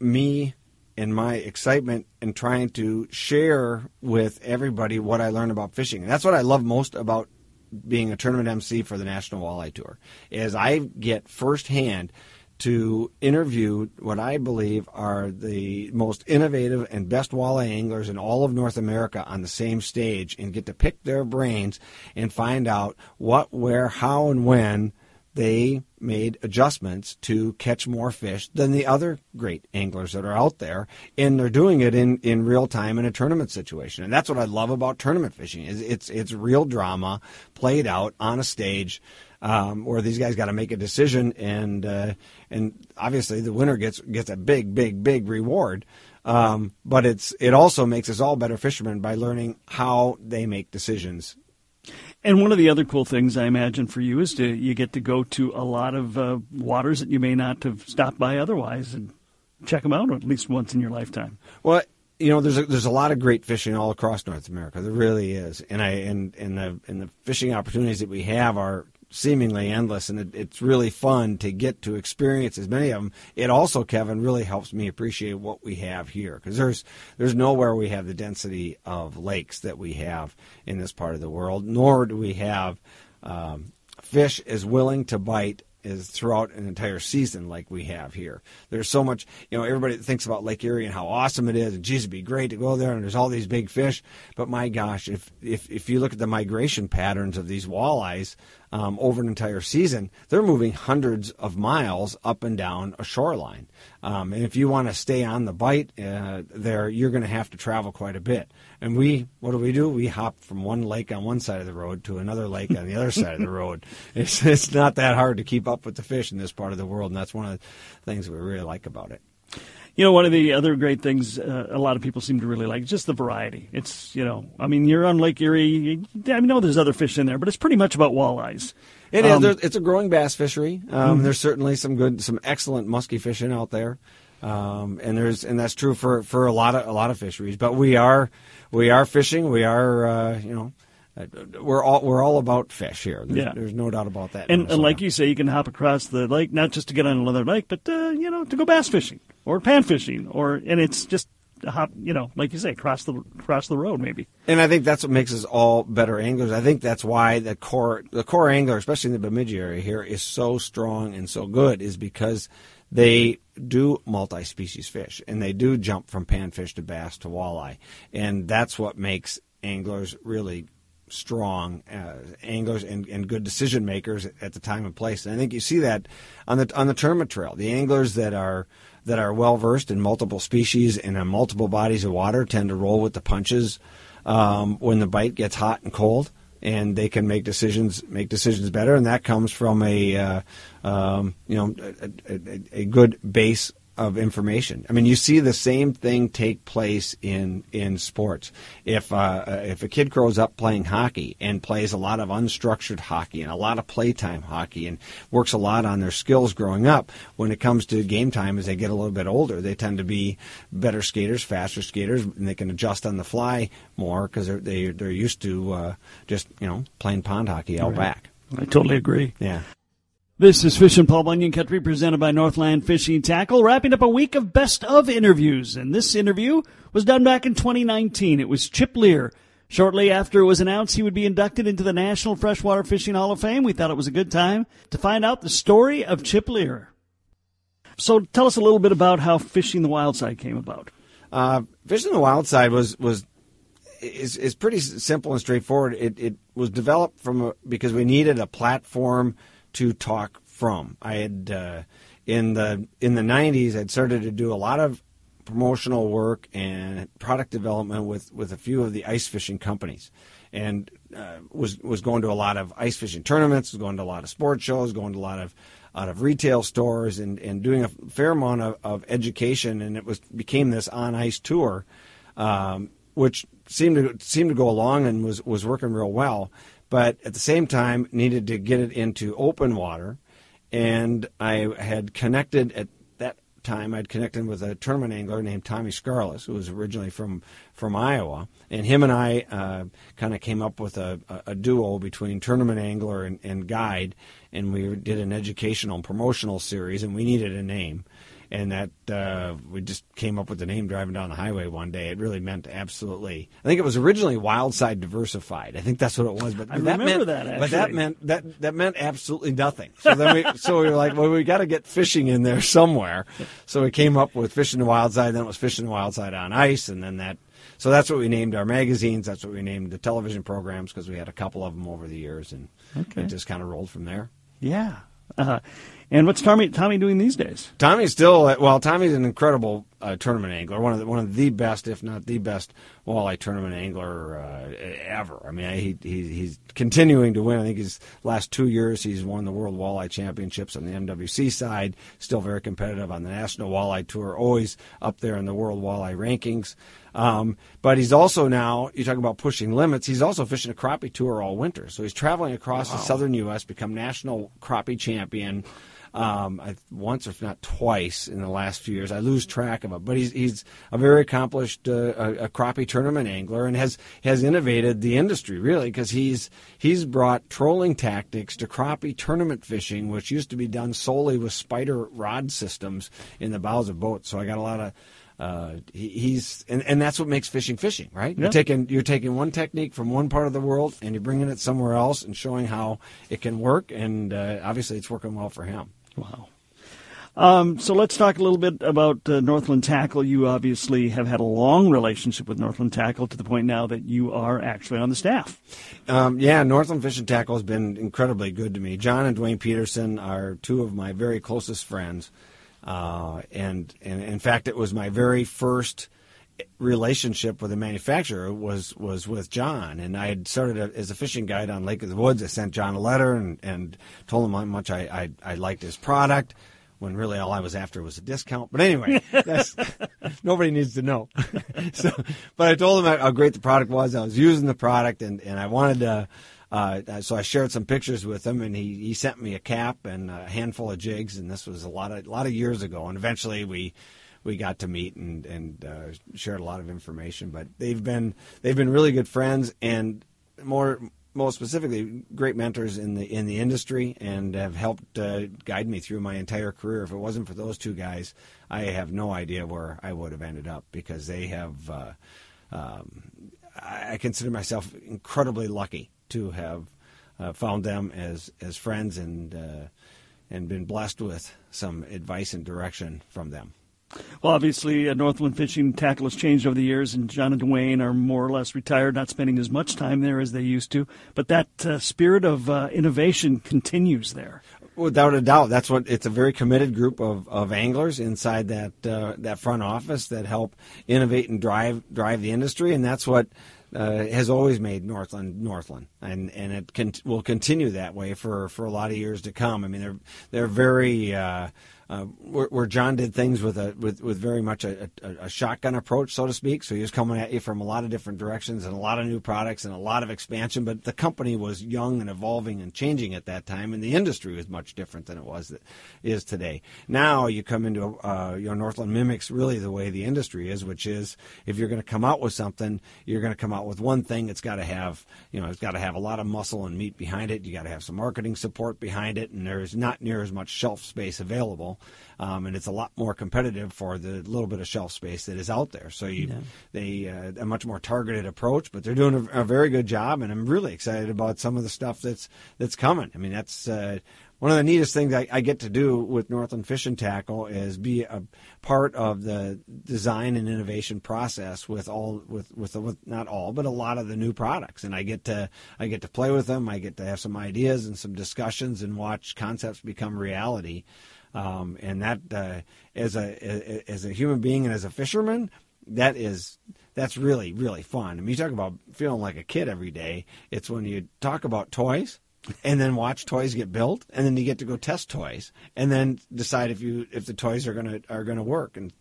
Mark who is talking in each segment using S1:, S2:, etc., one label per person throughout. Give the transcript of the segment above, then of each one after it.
S1: me and my excitement and trying to share with everybody what I learned about fishing. And that's what I love most about being a tournament MC for the National Walleye Tour is I get firsthand to interview what I believe are the most innovative and best walleye anglers in all of North America on the same stage and get to pick their brains and find out what, where, how, and when they made adjustments to catch more fish than the other great anglers that are out there and they're doing it in, in real time in a tournament situation. And that's what i love about tournament fishing is it's it's real drama played out on a stage um, where these guys got to make a decision and uh, and obviously the winner gets gets a big big big reward. Um, but it's it also makes us all better fishermen by learning how they make decisions
S2: and one of the other cool things I imagine for you is to you get to go to a lot of uh, waters that you may not have stopped by otherwise and check them out at least once in your lifetime.
S1: Well, you know, there's a, there's a lot of great fishing all across North America. There really is, and I and and the and the fishing opportunities that we have are seemingly endless, and it, it's really fun to get to experience as many of them. It also, Kevin, really helps me appreciate what we have here because there's there's nowhere we have the density of lakes that we have in this part of the world, nor do we have um, fish as willing to bite is throughout an entire season like we have here. There's so much, you know, everybody thinks about Lake Erie and how awesome it is, and geez, it'd be great to go there, and there's all these big fish. But my gosh, if if if you look at the migration patterns of these walleyes um, over an entire season, they're moving hundreds of miles up and down a shoreline. Um, and if you want to stay on the bite uh, there, you're going to have to travel quite a bit. And we, what do we do? We hop from one lake on one side of the road to another lake on the other side of the road. It's, it's not that hard to keep up with the fish in this part of the world, and that's one of the things we really like about it.
S2: You know, one of the other great things uh, a lot of people seem to really like is just the variety. It's, you know, I mean, you're on Lake Erie. I know there's other fish in there, but it's pretty much about walleyes.
S1: It um, is. It's a growing bass fishery. Um, mm-hmm. There's certainly some good, some excellent musky fishing out there. Um, and there's and that's true for, for a lot of a lot of fisheries. But we are we are fishing. We are uh, you know we're all we're all about fish here. There's,
S2: yeah.
S1: there's no doubt about that.
S2: And, and, like you say, you can hop across the lake not just to get on another lake, but uh, you know to go bass fishing or pan fishing, or and it's just hop, you know, like you say, cross the cross the road maybe.
S1: And I think that's what makes us all better anglers. I think that's why the core the core angler, especially in the Bemidji area here, is so strong and so good, is because they do multi-species fish and they do jump from panfish to bass to walleye and that's what makes anglers really strong uh, anglers and, and good decision makers at the time and place. And i think you see that on the on the tournament trail. The anglers that are that are well versed in multiple species and in multiple bodies of water tend to roll with the punches um, when the bite gets hot and cold and they can make decisions make decisions better, and that comes from a uh, um, you know a, a, a, good base of information. I mean, you see the same thing take place in in sports. If uh, if a kid grows up playing hockey and plays a lot of unstructured hockey and a lot of playtime hockey and works a lot on their skills growing up, when it comes to game time as they get a little bit older, they tend to be better skaters, faster skaters, and they can adjust on the fly more because they're they, are they are used to uh, just you know playing pond hockey out right. back.
S2: I totally agree.
S1: Yeah.
S2: This is Fish and Paul Bunyan Country presented by Northland Fishing Tackle, wrapping up a week of best of interviews. And this interview was done back in 2019. It was Chip Leer. Shortly after it was announced he would be inducted into the National Freshwater Fishing Hall of Fame, we thought it was a good time to find out the story of Chip Leer. So tell us a little bit about how Fishing the Wild Side came about.
S1: Uh, Fishing the Wild Side was, was is, is pretty simple and straightforward. It, it was developed from a, because we needed a platform – to talk from. I had uh, in the in the '90s, I'd started to do a lot of promotional work and product development with, with a few of the ice fishing companies, and uh, was was going to a lot of ice fishing tournaments, was going to a lot of sports shows, going to a lot of out of retail stores, and, and doing a fair amount of, of education, and it was became this on ice tour, um, which seemed to seemed to go along and was was working real well but at the same time needed to get it into open water. And I had connected at that time. I'd connected with a tournament angler named Tommy Skarlis, who was originally from from Iowa, and him and I uh, kind of came up with a, a, duo between tournament angler and, and guide, and we did an educational and promotional series, and we needed a name and that uh, we just came up with the name driving down the highway one day. It really meant absolutely. I think it was originally Wildside Diversified. I think that's what it was. But
S2: I
S1: that
S2: remember
S1: meant,
S2: that,
S1: But that meant that that meant absolutely nothing. So then we so we were like, well, we got to get fishing in there somewhere. So we came up with Fishing the Wildside. Then it was Fishing the Wildside on Ice, and then that. So that's what we named our magazines. That's what we named the television programs because we had a couple of them over the years, and
S2: Okay.
S1: it just kind of rolled from there.
S2: Yeah. Uh, and what's Tommy Tommy doing these days?
S1: Tommy's still well. Tommy's an incredible uh, tournament angler, one of the, one of the best, if not the best, walleye tournament angler uh, ever. I mean, he, he he's continuing to win. I think his last two years he's won the World Walleye Championships on the MWC side. Still very competitive on the National Walleye Tour, always up there in the World Walleye rankings. Um, but he's also now you talk about pushing limits. He's also fishing a crappie tour all winter, so he's traveling across the southern U.S. become national crappie champion um, I, once, if not twice, in the last few years. I lose track of it, but he's he's a very accomplished uh, a, a crappie tournament angler and has has innovated the industry really because he's he's brought trolling tactics to crappie tournament fishing, which used to be done solely with spider rod systems in the bows of boats. So I got a lot of. Uh, he, he's and, and that's what makes fishing fishing, right?
S2: Yeah.
S1: You're taking you're taking one technique from one part of the world and you're bringing it somewhere else and showing how it can work. And uh, obviously, it's working well for him.
S2: Wow. Um, so let's talk a little bit about uh, Northland Tackle. You obviously have had a long relationship with Northland Tackle to the point now that you are actually on the staff.
S1: Um, yeah, Northland Fishing Tackle has been incredibly good to me. John and Dwayne Peterson are two of my very closest friends, uh, and and in fact, it was my very first relationship with a manufacturer was was with John, and I had started a, as a fishing guide on Lake of the Woods. I sent John a letter and, and told him how much I, I I liked his product. When really all I was after was a discount. But anyway, that's nobody needs to know. so, but I told him how great the product was. I was using the product, and, and I wanted to. Uh, so I shared some pictures with him, and he, he sent me a cap and a handful of jigs, and this was a lot of a lot of years ago. And eventually we we got to meet and and uh, shared a lot of information. But they've been they've been really good friends, and more most specifically, great mentors in the in the industry, and have helped uh, guide me through my entire career. If it wasn't for those two guys, I have no idea where I would have ended up because they have. Uh, um, I consider myself incredibly lucky to have uh, found them as as friends and uh, and been blessed with some advice and direction from them.
S2: Well, obviously, uh, Northland Fishing Tackle has changed over the years, and John and Dwayne are more or less retired, not spending as much time there as they used to. But that uh, spirit of uh, innovation continues there.
S1: Without a doubt, that's what it's a very committed group of, of anglers inside that uh, that front office that help innovate and drive drive the industry, and that's what uh, has always made Northland Northland, and and it will continue that way for, for a lot of years to come. I mean, they're they're very. Uh, uh, where, where John did things with a with, with very much a, a, a shotgun approach, so to speak. So he was coming at you from a lot of different directions and a lot of new products and a lot of expansion. But the company was young and evolving and changing at that time, and the industry was much different than it was that is today. Now you come into uh, you know Northland mimics really the way the industry is, which is if you're going to come out with something, you're going to come out with one thing. It's got to have you know it's got to have a lot of muscle and meat behind it. You got to have some marketing support behind it, and there's not near as much shelf space available um, and it's a lot more competitive for the little bit of shelf space that is out there. So you, they uh, a much more targeted approach, but they're doing a, a very good job, and I'm really excited about some of the stuff that's that's coming. I mean, that's. Uh, one of the neatest things I, I get to do with Northland Fishing Tackle is be a part of the design and innovation process with all with, with with not all but a lot of the new products, and I get to I get to play with them. I get to have some ideas and some discussions and watch concepts become reality. Um, and that uh, as a as a human being and as a fisherman, that is that's really really fun. I mean, you talk about feeling like a kid every day. It's when you talk about toys and then watch toys get built, and then you get to go test toys, and then decide if you if the toys are gonna are gonna work. And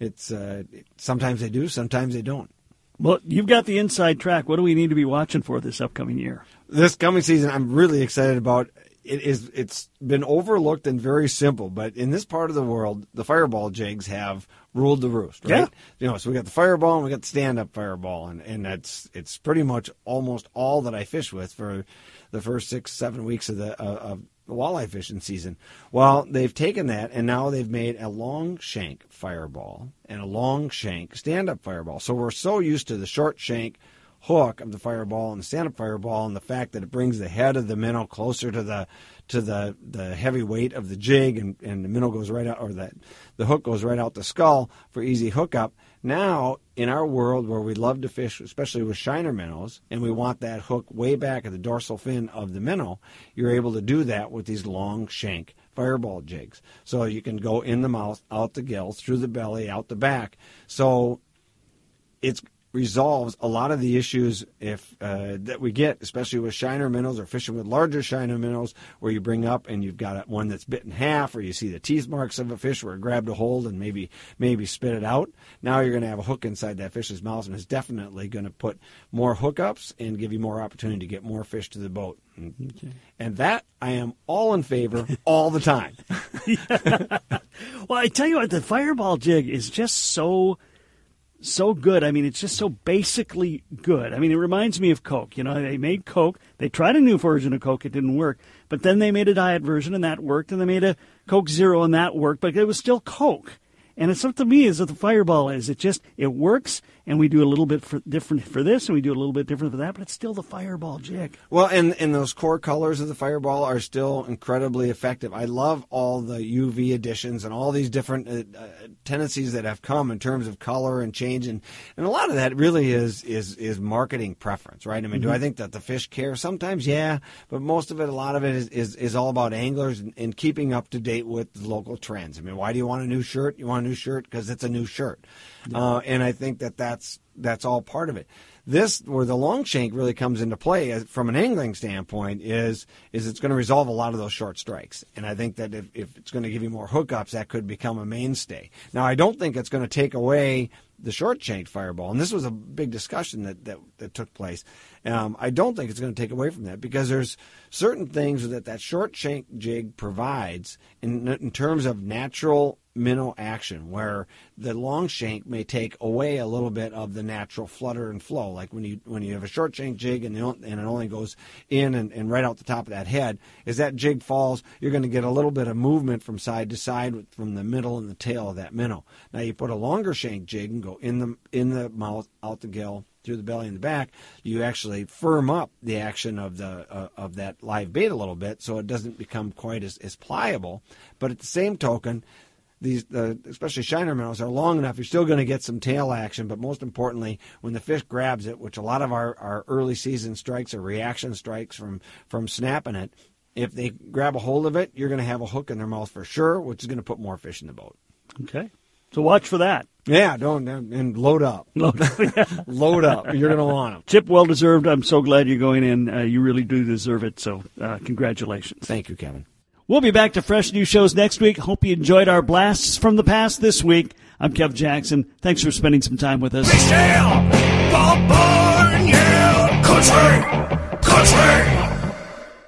S1: it's uh, sometimes they do, sometimes they don't.
S2: Well, you've got the inside track. What do we need to be watching for this upcoming year?
S1: This coming season, I'm really excited about. It is it's been overlooked and very simple, but in this part of the world, the fireball jigs have ruled the roost, right?
S2: Yeah.
S1: You know, so we got the fireball and we got the stand up fireball and, and that's it's pretty much almost all that I fish with for the first six, seven weeks of the uh, of the walleye fishing season. Well, they've taken that and now they've made a long shank fireball and a long shank stand up fireball. So we're so used to the short shank hook of the fireball and the stand-up fireball and the fact that it brings the head of the minnow closer to the to the the heavy weight of the jig and, and the minnow goes right out or that the hook goes right out the skull for easy hookup. Now in our world where we love to fish, especially with shiner minnows, and we want that hook way back at the dorsal fin of the minnow, you're able to do that with these long shank fireball jigs. So you can go in the mouth, out the gills, through the belly, out the back. So it's resolves a lot of the issues if uh, that we get, especially with shiner minnows or fishing with larger shiner minnows, where you bring up and you've got one that's bit in half, or you see the teeth marks of a fish where it grabbed a hold and maybe maybe spit it out. Now you're going to have a hook inside that fish's mouth, and it's definitely going to put more hookups and give you more opportunity to get more fish to the boat. Okay. And that I am all in favor all the time.
S2: well, I tell you what, the fireball jig is just so so good. I mean, it's just so basically good. I mean, it reminds me of Coke. You know, they made Coke. They tried a new version of Coke. It didn't work. But then they made a diet version and that worked. And they made a Coke Zero and that worked. But it was still Coke. And it's up to me is what the Fireball is. It just it works, and we do a little bit for, different for this, and we do a little bit different for that, but it's still the Fireball jig.
S1: Well, and and those core colors of the Fireball are still incredibly effective. I love all the UV additions and all these different uh, uh, tendencies that have come in terms of color and change, and, and a lot of that really is is is marketing preference, right? I mean, mm-hmm. do I think that the fish care? Sometimes, yeah, but most of it, a lot of it is is, is all about anglers and, and keeping up to date with local trends. I mean, why do you want a new shirt? You want new shirt because it's a new shirt. Yeah. Uh, and I think that that's that's all part of it. This where the long shank really comes into play as, from an angling standpoint is is it's going to resolve a lot of those short strikes. And I think that if, if it's going to give you more hookups, that could become a mainstay. Now I don't think it's going to take away the short shank fireball, and this was a big discussion that that, that took place. Um, I don't think it's going to take away from that because there's certain things that that short shank jig provides in in terms of natural minnow action where the long shank may take away a little bit of the natural flutter and flow like when you when you have a short shank jig and, and it only goes in and, and right out the top of that head as that jig falls you're going to get a little bit of movement from side to side from the middle and the tail of that minnow now you put a longer shank jig and go in the in the mouth out the gill through the belly and the back, you actually firm up the action of the uh, of that live bait a little bit, so it doesn't become quite as, as pliable. But at the same token, these, uh, especially shiner minnows, are long enough. You're still going to get some tail action, but most importantly, when the fish grabs it, which a lot of our, our early season strikes are reaction strikes from from snapping it. If they grab a hold of it, you're going to have a hook in their mouth for sure, which is going to put more fish in the boat.
S2: Okay, so watch for that.
S1: Yeah, don't and load up. Load up. Yeah. load up. You're going to want them.
S2: Chip, well deserved. I'm so glad you're going in. Uh, you really do deserve it. So, uh, congratulations.
S1: Thank you, Kevin.
S2: We'll be back to fresh new shows next week. Hope you enjoyed our blasts from the past this week. I'm Kev Jackson. Thanks for spending some time with us.
S3: Country, country.